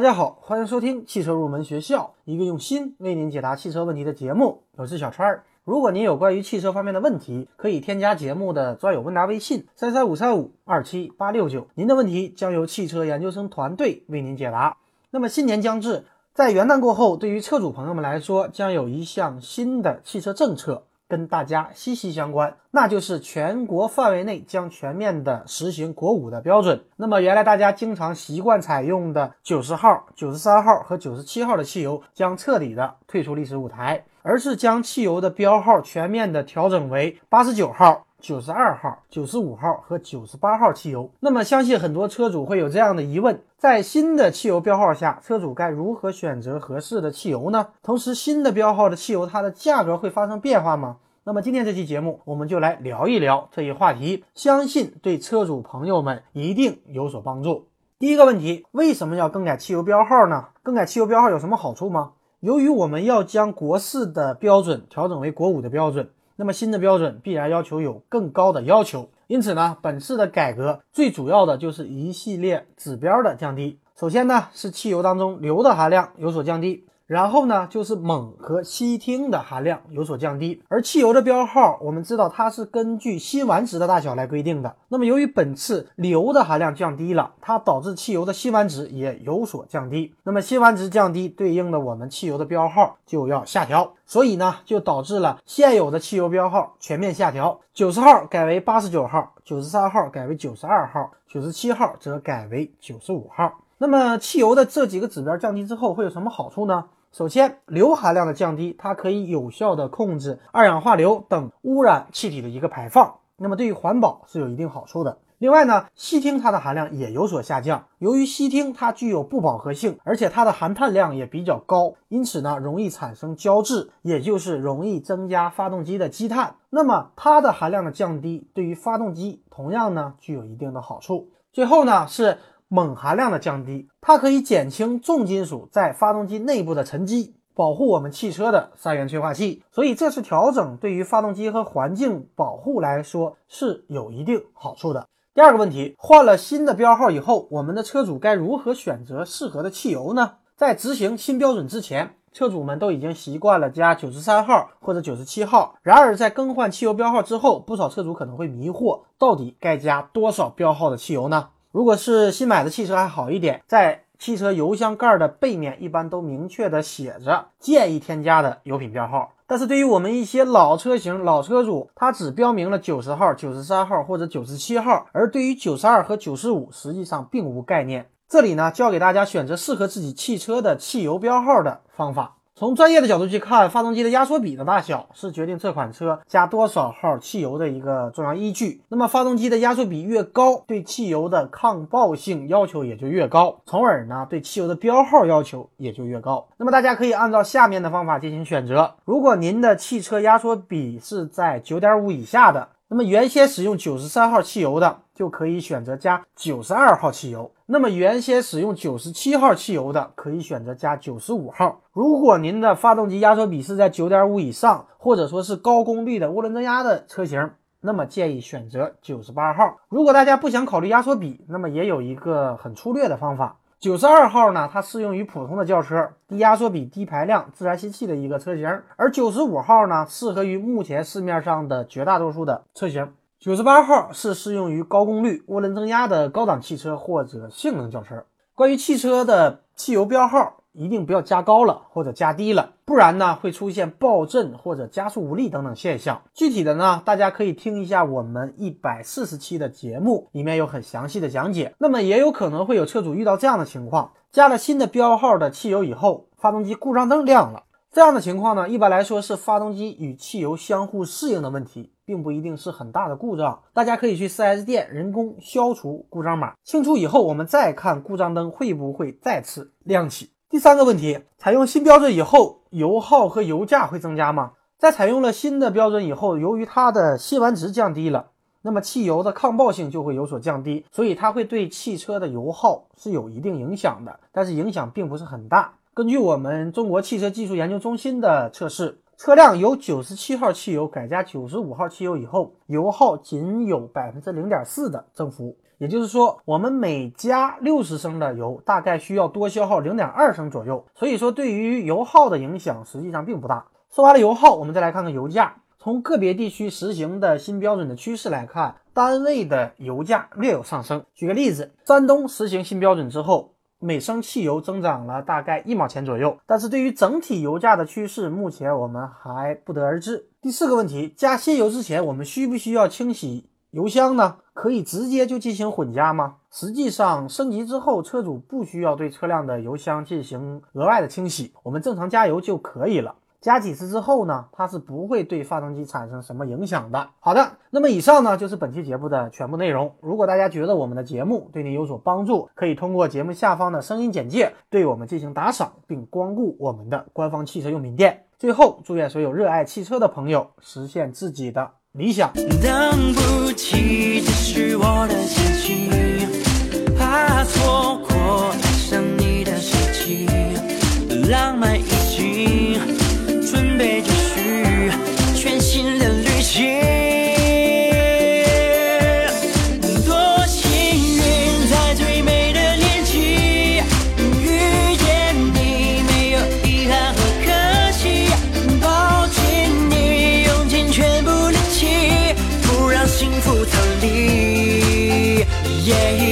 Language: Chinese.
大家好，欢迎收听汽车入门学校，一个用心为您解答汽车问题的节目。我是小川儿。如果您有关于汽车方面的问题，可以添加节目的专有问答微信三三五三五二七八六九，您的问题将由汽车研究生团队为您解答。那么新年将至，在元旦过后，对于车主朋友们来说，将有一项新的汽车政策。跟大家息息相关，那就是全国范围内将全面的实行国五的标准。那么原来大家经常习惯采用的九十号、九十三号和九十七号的汽油将彻底的退出历史舞台，而是将汽油的标号全面的调整为八十九号。九十二号、九十五号和九十八号汽油。那么，相信很多车主会有这样的疑问：在新的汽油标号下，车主该如何选择合适的汽油呢？同时，新的标号的汽油，它的价格会发生变化吗？那么，今天这期节目，我们就来聊一聊这一话题，相信对车主朋友们一定有所帮助。第一个问题，为什么要更改汽油标号呢？更改汽油标号有什么好处吗？由于我们要将国四的标准调整为国五的标准。那么新的标准必然要求有更高的要求，因此呢，本次的改革最主要的就是一系列指标的降低。首先呢，是汽油当中硫的含量有所降低。然后呢，就是锰和烯烃的含量有所降低，而汽油的标号，我们知道它是根据辛烷值的大小来规定的。那么由于本次硫的含量降低了，它导致汽油的辛烷值也有所降低。那么辛烷值降低，对应的我们汽油的标号就要下调，所以呢，就导致了现有的汽油标号全面下调，九十号改为八十九号，九十三号改为九十二号，九十七号则改为九十五号。那么汽油的这几个指标降低之后，会有什么好处呢？首先，硫含量的降低，它可以有效的控制二氧化硫等污染气体的一个排放，那么对于环保是有一定好处的。另外呢，烯烃它的含量也有所下降。由于烯烃它具有不饱和性，而且它的含碳量也比较高，因此呢，容易产生胶质，也就是容易增加发动机的积碳。那么它的含量的降低，对于发动机同样呢具有一定的好处。最后呢是。锰含量的降低，它可以减轻重金属在发动机内部的沉积，保护我们汽车的三元催化器。所以这次调整对于发动机和环境保护来说是有一定好处的。第二个问题，换了新的标号以后，我们的车主该如何选择适合的汽油呢？在执行新标准之前，车主们都已经习惯了加九十三号或者九十七号。然而在更换汽油标号之后，不少车主可能会迷惑，到底该加多少标号的汽油呢？如果是新买的汽车还好一点，在汽车油箱盖的背面一般都明确的写着建议添加的油品标号。但是对于我们一些老车型、老车主，他只标明了九十号、九十三号或者九十七号，而对于九十二和九十五实际上并无概念。这里呢，教给大家选择适合自己汽车的汽油标号的方法。从专业的角度去看，发动机的压缩比的大小是决定这款车加多少号汽油的一个重要依据。那么，发动机的压缩比越高，对汽油的抗爆性要求也就越高，从而呢，对汽油的标号要求也就越高。那么，大家可以按照下面的方法进行选择。如果您的汽车压缩比是在九点五以下的，那么原先使用九十三号汽油的。就可以选择加九十二号汽油。那么原先使用九十七号汽油的，可以选择加九十五号。如果您的发动机压缩比是在九点五以上，或者说是高功率的涡轮增压的车型，那么建议选择九十八号。如果大家不想考虑压缩比，那么也有一个很粗略的方法。九十二号呢，它适用于普通的轿车，低压缩比、低排量、自然吸气的一个车型；而九十五号呢，适合于目前市面上的绝大多数的车型。九十八号是适用于高功率涡轮增压的高档汽车或者性能轿车。关于汽车的汽油标号，一定不要加高了或者加低了，不然呢会出现爆震或者加速无力等等现象。具体的呢，大家可以听一下我们一百四十期的节目，里面有很详细的讲解。那么也有可能会有车主遇到这样的情况：加了新的标号的汽油以后，发动机故障灯亮了。这样的情况呢，一般来说是发动机与汽油相互适应的问题，并不一定是很大的故障。大家可以去 4S 店人工消除故障码，清除以后，我们再看故障灯会不会再次亮起。第三个问题，采用新标准以后，油耗和油价会增加吗？在采用了新的标准以后，由于它的辛烷值降低了，那么汽油的抗爆性就会有所降低，所以它会对汽车的油耗是有一定影响的，但是影响并不是很大。根据我们中国汽车技术研究中心的测试，车辆由九十七号汽油改加九十五号汽油以后，油耗仅有百分之零点四的增幅。也就是说，我们每加六十升的油，大概需要多消耗零点二升左右。所以说，对于油耗的影响实际上并不大。说完了油耗，我们再来看看油价。从个别地区实行的新标准的趋势来看，单位的油价略有上升。举个例子，山东实行新标准之后。每升汽油增长了大概一毛钱左右，但是对于整体油价的趋势，目前我们还不得而知。第四个问题，加新油之前，我们需不需要清洗油箱呢？可以直接就进行混加吗？实际上，升级之后，车主不需要对车辆的油箱进行额外的清洗，我们正常加油就可以了。加几次之后呢，它是不会对发动机产生什么影响的。好的，那么以上呢就是本期节目的全部内容。如果大家觉得我们的节目对您有所帮助，可以通过节目下方的声音简介对我们进行打赏，并光顾我们的官方汽车用品店。最后，祝愿所有热爱汽车的朋友实现自己的理想。等不起的是我的心情，yeah.